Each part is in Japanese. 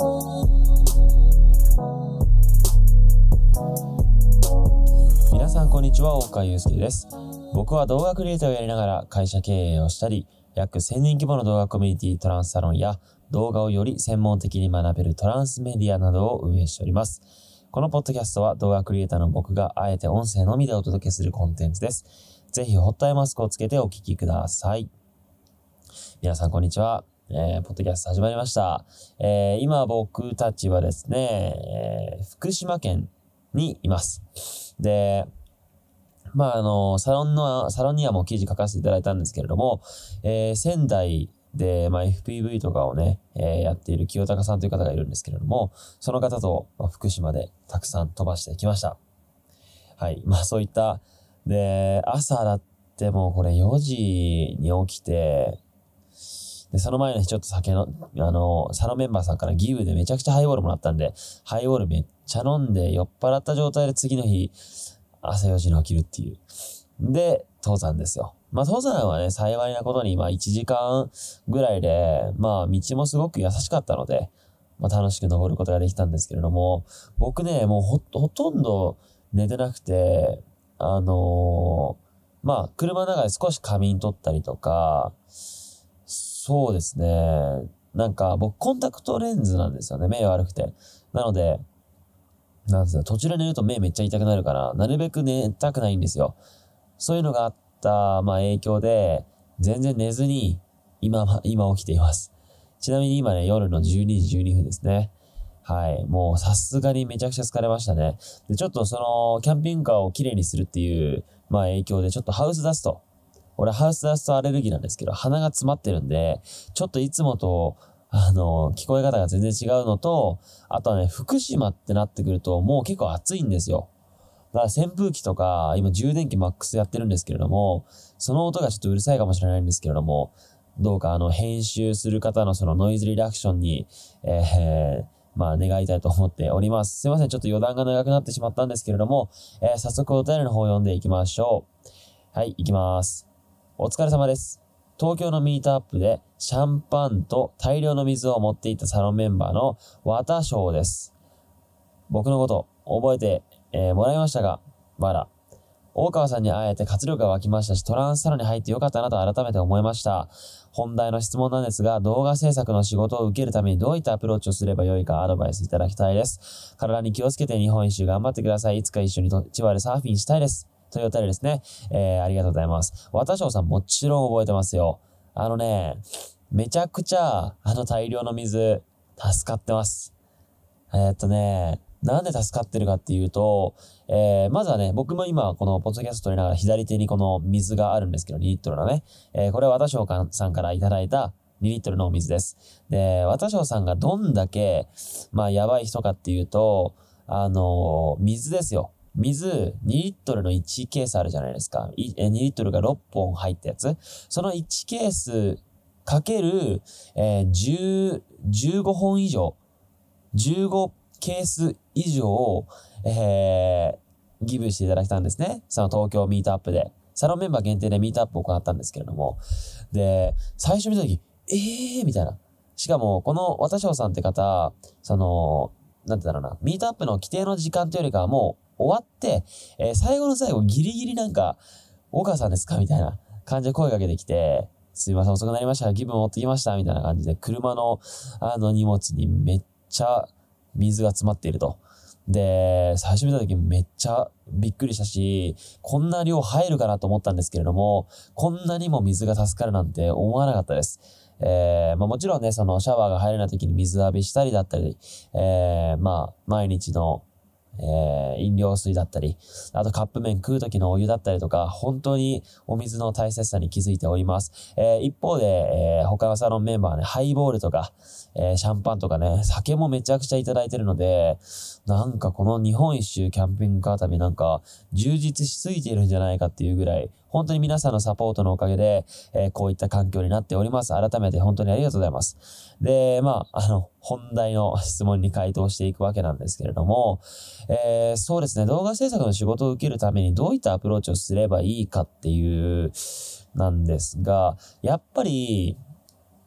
皆さんこんにちは、大川祐介です。僕は動画クリエイターをやりながら会社経営をしたり、約1000人規模の動画コミュニティトランスサロンや動画をより専門的に学べるトランスメディアなどを運営しております。このポッドキャストは動画クリエイターの僕があえて音声のみでお届けするコンテンツです。ぜひホットアイマスクをつけてお聞きください。皆さんこんにちは。えー、ポッドキャスト始まりました。えー、今僕たちはですね、えー福島県にいます。で、まあ、あの、サロンの、サロンにはもう記事書かせていただいたんですけれども、えー仙台で、まあ、FPV とかをね、えーやっている清高さんという方がいるんですけれども、その方と、まあ福島でたくさん飛ばしてきました。はい。まあ、そういった、で、朝だってもうこれ4時に起きて、で、その前の日ちょっと酒の、あの、サロンメンバーさんからギブでめちゃくちゃハイボールもらったんで、ハイボールめっちゃ飲んで酔っ払った状態で次の日、朝4時に起きるっていう。で、登山ですよ。まあ、登山はね、幸いなことに、まあ、1時間ぐらいで、まあ、道もすごく優しかったので、まあ、楽しく登ることができたんですけれども、僕ね、もうほ、ほとんど寝てなくて、あのーまあ、車の中で少し仮眠取ったりとか、そうですね。なんか、僕、コンタクトレンズなんですよね。目悪くて。なので、なんですよ。途中で寝ると目めっちゃ痛くなるから、なるべく寝たくないんですよ。そういうのがあった、まあ、影響で、全然寝ずに、今、今起きています。ちなみに今ね、夜の12時12分ですね。はい。もうさすがにめちゃくちゃ疲れましたね。で、ちょっとその、キャンピングカーをきれいにするっていう、まあ影響で、ちょっとハウスダスト。俺ハウスダストアレルギーなんですけど、鼻が詰まってるんで、ちょっといつもと、あの、聞こえ方が全然違うのと、あとはね、福島ってなってくると、もう結構暑いんですよ。だから扇風機とか、今充電器マックスやってるんですけれども、その音がちょっとうるさいかもしれないんですけれども、どうかあの、編集する方のそのノイズリダクションに、えー、まあ、願いたいと思っております。すいません。ちょっと余談が長くなってしまったんですけれども、えー早速お便りの方を読んでいきましょう。はい、いきます。お疲れ様です。東京のミートアップでシャンパンと大量の水を持っていったサロンメンバーの綿翔です。僕のこと覚えて、えーもらいましたが、まだ。大川さんに会えて活力が湧きましたし、トランスサロンに入ってよかったなと改めて思いました。本題の質問なんですが、動画制作の仕事を受けるためにどういったアプローチをすればよいかアドバイスいただきたいです。体に気をつけて日本一周頑張ってください。いつか一緒に千葉でサーフィンしたいです。というお便りですね。えー、ありがとうございます。渡翔さんもちろん覚えてますよ。あのね、めちゃくちゃ、あの大量の水、助かってます。えーっとね、なんで助かってるかっていうと、えー、まずはね、僕も今、このポッドキャスト撮りながら左手にこの水があるんですけど、2リットルのね。えー、これは渡翔さんからいただいた2リットルのお水です。で、渡翔さんがどんだけ、まあ、やばい人かっていうと、あのー水ですよ。水、2リットルの1ケースあるじゃないですか。2リットルが6本入ったやつ。その1ケースかける、えー、10、15本以上、15ケース以上、えー、ギブしていただきたんですね。その東京ミートアップで。サロンメンバー限定でミートアップを行ったんですけれども。で、最初見たとき、えーみたいな。しかも、この渡翔さんって方、その、なんてだろうな、ミートアップの規定の時間というよりかはもう終わって、えー最後の最後ギリギリなんか、大川さんですか？みたいな感じで声かけてきて、すいません、遅くなりました。ギブ持ってきました。みたいな感じで、車の、あの荷物にめっちゃ水が詰まっていると。で、最初見た時めっちゃびっくりしたし、こんな量入るかな？と思ったんですけれども、こんなにも水が助かるなんて思わなかったです。えー、まあもちろんね、そのシャワーが入れない時に水浴びしたりだったり、えー、まあ毎日の、えー、飲料水だったり、あとカップ麺食う時のお湯だったりとか、本当にお水の大切さに気づいております。えー、一方で、えー、他のサロンメンバーはね、ハイボールとか、え、シャンパンとかね、酒もめちゃくちゃいただいてるので、なんかこの日本一周キャンピングカー旅なんか充実しすぎているんじゃないかっていうぐらい、本当に皆さんのサポートのおかげで、えーこういった環境になっております。改めて本当にありがとうございます。で、まあ、あの、本題の質問に回答していくわけなんですけれども、えーそうですね、動画制作の仕事を受けるためにどういったアプローチをすればいいかっていう、なんですが、やっぱり、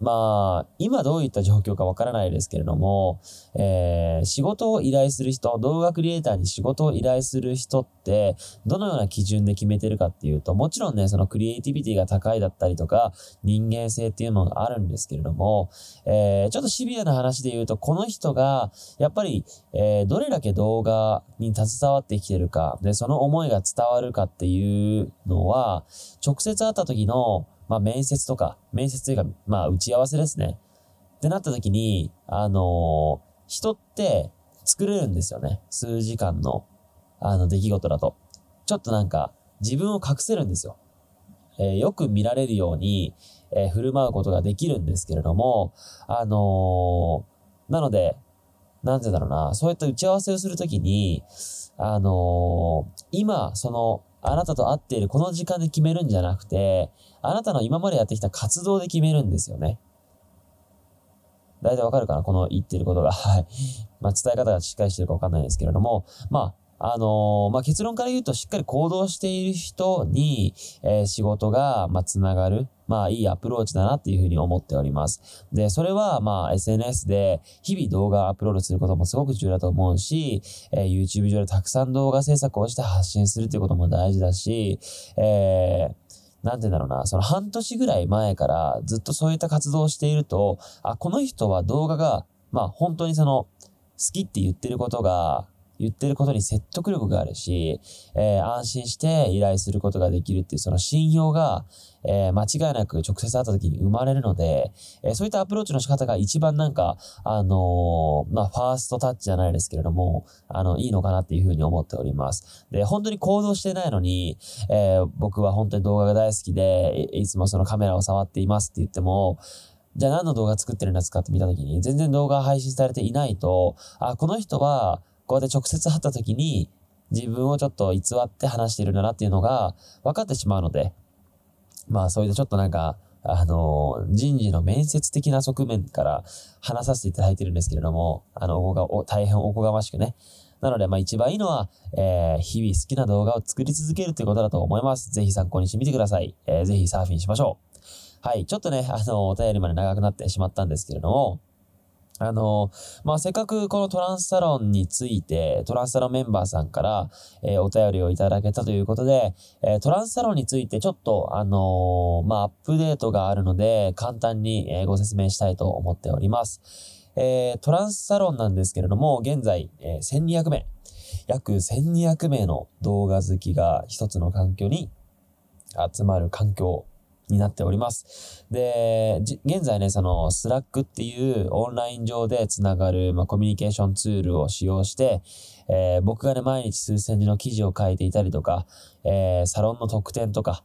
まあ、今どういった状況かわからないですけれども、えー、仕事を依頼する人、動画クリエイターに仕事を依頼する人って、どのような基準で決めてるかっていうと、もちろんね、そのクリエイティビティが高いだったりとか、人間性っていうのがあるんですけれども、えー、ちょっとシビアな話で言うと、この人が、やっぱり、えー、どれだけ動画に携わってきてるか、で、その思いが伝わるかっていうのは、直接会った時の、まあ面接とか、面接というか、まあ打ち合わせですね。ってなった時に、あのー、人って作れるんですよね。数時間の、あの出来事だと。ちょっとなんか、自分を隠せるんですよ。えー、よく見られるように、えー、振る舞うことができるんですけれども、あのー、なので、なんてだろうな、そういった打ち合わせをするときに、あの今、その、あなたと会っているこの時間で決めるんじゃなくて、あなたの今までやってきた活動で決めるんですよね。大体わかるかなこの言ってることが。はい。まあ、伝え方がしっかりしてるかわかんないですけれども、まあ、あのー、まあ、結論から言うとしっかり行動している人に、えー、仕事が、まあ、つながる。まあ、いいアプローチだなっていうふうに思っております。で、それは、まあ、SNS で日々動画アップロードすることもすごく重要だと思うし、えー、YouTube 上でたくさん動画制作をして発信するっていうことも大事だし、えー、なんて言うんだろうな、その半年ぐらい前からずっとそういった活動をしていると、あ、この人は動画が、まあ本当にその、好きって言ってることが、言ってることに説得力があるし、えー、安心して依頼することができるっていうその信用が、えー、間違いなく直接会った時に生まれるので、えー、そういったアプローチの仕方が一番なんか、あのまあ、ファーストタッチじゃないですけれども、あの、いいのかなっていうふうに思っております。で、本当に行動してないのに、え僕は本当に動画が大好きで、いつもそのカメラを触っていますって言っても、じゃあ何の動画作ってるんですかって見たときに、全然動画配信されていないと、あ、この人は、こうやって直接会った時に、自分をちょっと偽って話してるんだなっていうのが分かってしまうので、まあ、そういったちょっとなんか、あの、人事の面接的な側面から話させていただいてるんですけれども、あの、おこが、大変おこがましくね。なので、まあ一番いいのは、えー、日々好きな動画を作り続けるということだと思います。ぜひ参考にしてみてください。えー、ぜひサーフィンしましょう。はい。ちょっとね、あの、お便りまで長くなってしまったんですけれども、あの、まあ、せっかくこのトランスサロンについて、トランスサロンメンバーさんから、えー、お便りをいただけたということで、えー、トランスサロンについてちょっと、あのー、まあ、アップデートがあるので、簡単に、えご説明したいと思っております。えトランスサロンなんですけれども、現在、え1200名、約1200名の動画好きが一つの環境に集まる環境になっております。で、現在ね、その、 Slack っていうオンライン上でつながる、まあ、コミュニケーションツールを使用して、えー、僕がね、毎日数千字の記事を書いていたりとか、えー、サロンの特典とか、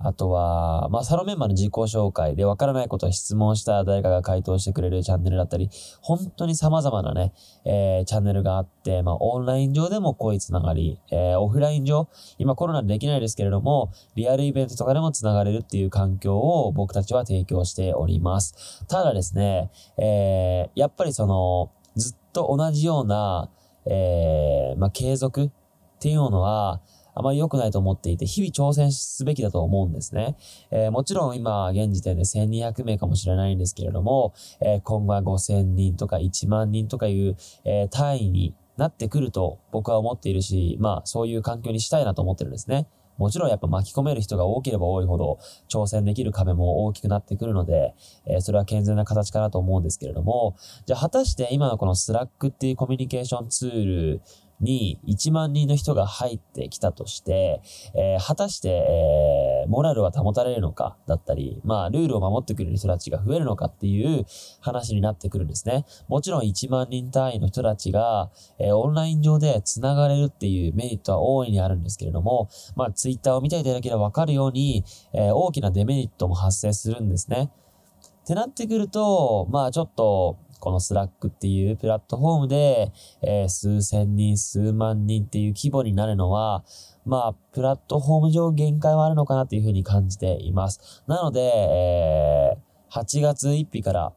あとは、まあ、サロンメンバーの自己紹介でわからないことを質問した誰かが回答してくれるチャンネルだったり、本当に様々なね、えー、チャンネルがあって、まあ、オンライン上でも濃いつながり、えー、オフライン上、今コロナでできないですけれども、リアルイベントとかでもつながれるっていう環境を僕たちは提供しております。ただですね、えー、やっぱりその、ずっと同じような、えー、まあ、継続っていうのは、あまり良くないと思っていて、日々挑戦すべきだと思うんですね。えー、もちろん今、現時点で1200名かもしれないんですけれども、えー、今後は5000人とか1万人とかいう、えー、単位になってくると僕は思っているし、まあそういう環境にしたいなと思ってるんですね。もちろんやっぱ巻き込める人が多ければ多いほど挑戦できる壁も大きくなってくるので、えー、それは健全な形かなと思うんですけれども、じゃあ果たして今のこの Slack っていうコミュニケーションツールに1万人の人が入ってきたとして、えー、果たして、えー、モラルは保たれるのかだったり、まあ、ルールを守ってくれる人たちが増えるのかっていう話になってくるんですね。もちろん1万人単位の人たちが、えー、オンライン上で繋がれるっていうメリットは大いにあるんですけれども、まあ、ツイッターを見ていただければわかるように、え、大きなデメリットも発生するんですね。ってなってくると、まあちょっと、この Slack っていうプラットフォームで、えー、数千人、数万人っていう規模になるのは、まあ、プラットフォーム上限界はあるのかなというふうに感じています。なので、えー、8月1日から、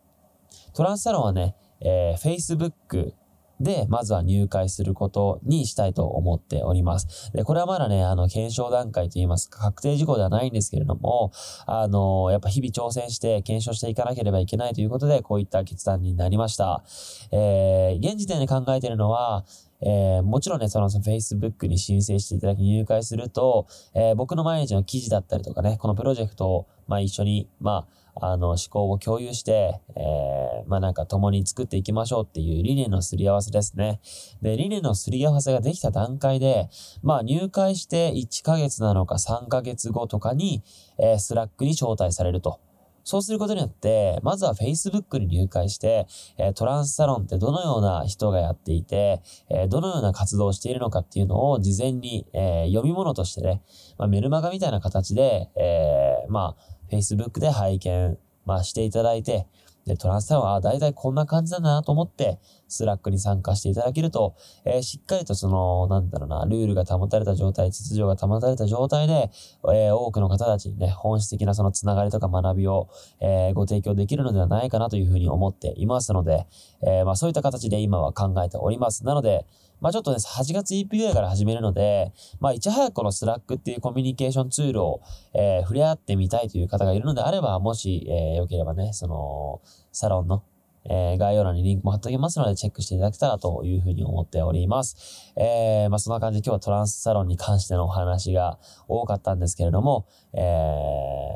トランスサロンはね、えー、Facebook で、まずは入会することにしたいと思っております。で、これはまだね、あの、検証段階といいますか、確定事項ではないんですけれども、あの、やっぱ日々挑戦して検証していかなければいけないということで、こういった決断になりました。えー、現時点で考えているのは、えー、もちろんね、その Facebook に申請していただき入会すると、えー、僕の毎日の記事だったりとかね、このプロジェクトを、まあ一緒に、まあ、あの、思考を共有して、えー、まあなんか共に作っていきましょうっていう理念のすり合わせですね。で、理念のすり合わせができた段階で、まあ入会して1ヶ月なのか3ヶ月後とかに、えー、 Slack に招待されると。そうすることによって、まずは Facebook に入会して、えトランスサロンってどのような人がやっていて、えどのような活動をしているのかっていうのを事前に、え読み物としてね、まあ、メルマガみたいな形で、えー、まあ、Facebook で拝見、まあ、していただいて、で、トランスサロンは、だいたいこんな感じなんだなと思って、 Slack に参加していただけると、えー、しっかりとその、なんだろうな、ルールが保たれた状態、秩序が保たれた状態で、えー、多くの方たちにね、本質的なそのつながりとか学びを、えー、ご提供できるのではないかなというふうに思っていますので、えまあそういった形で今は考えております。なので、まあちょっとね、8月1日ぐらいから始めるので、まあいち早くこの Slack っていうコミュニケーションツールを、えー、触れ合ってみたいという方がいるのであれば、もし、えー、よければね、その、サロンの、えー、概要欄にリンクも貼っておきますので、チェックしていただけたらというふうに思っております。えー、まあ、そんな感じで今日はトランスサロンに関してのお話が多かったんですけれども、え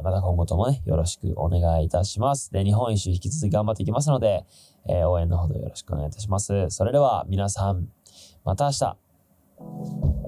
ー、また今後ともね、よろしくお願いいたします。で、日本一周引き続き頑張っていきますので、えー、応援のほどよろしくお願いいたします。それでは皆さん、また明日。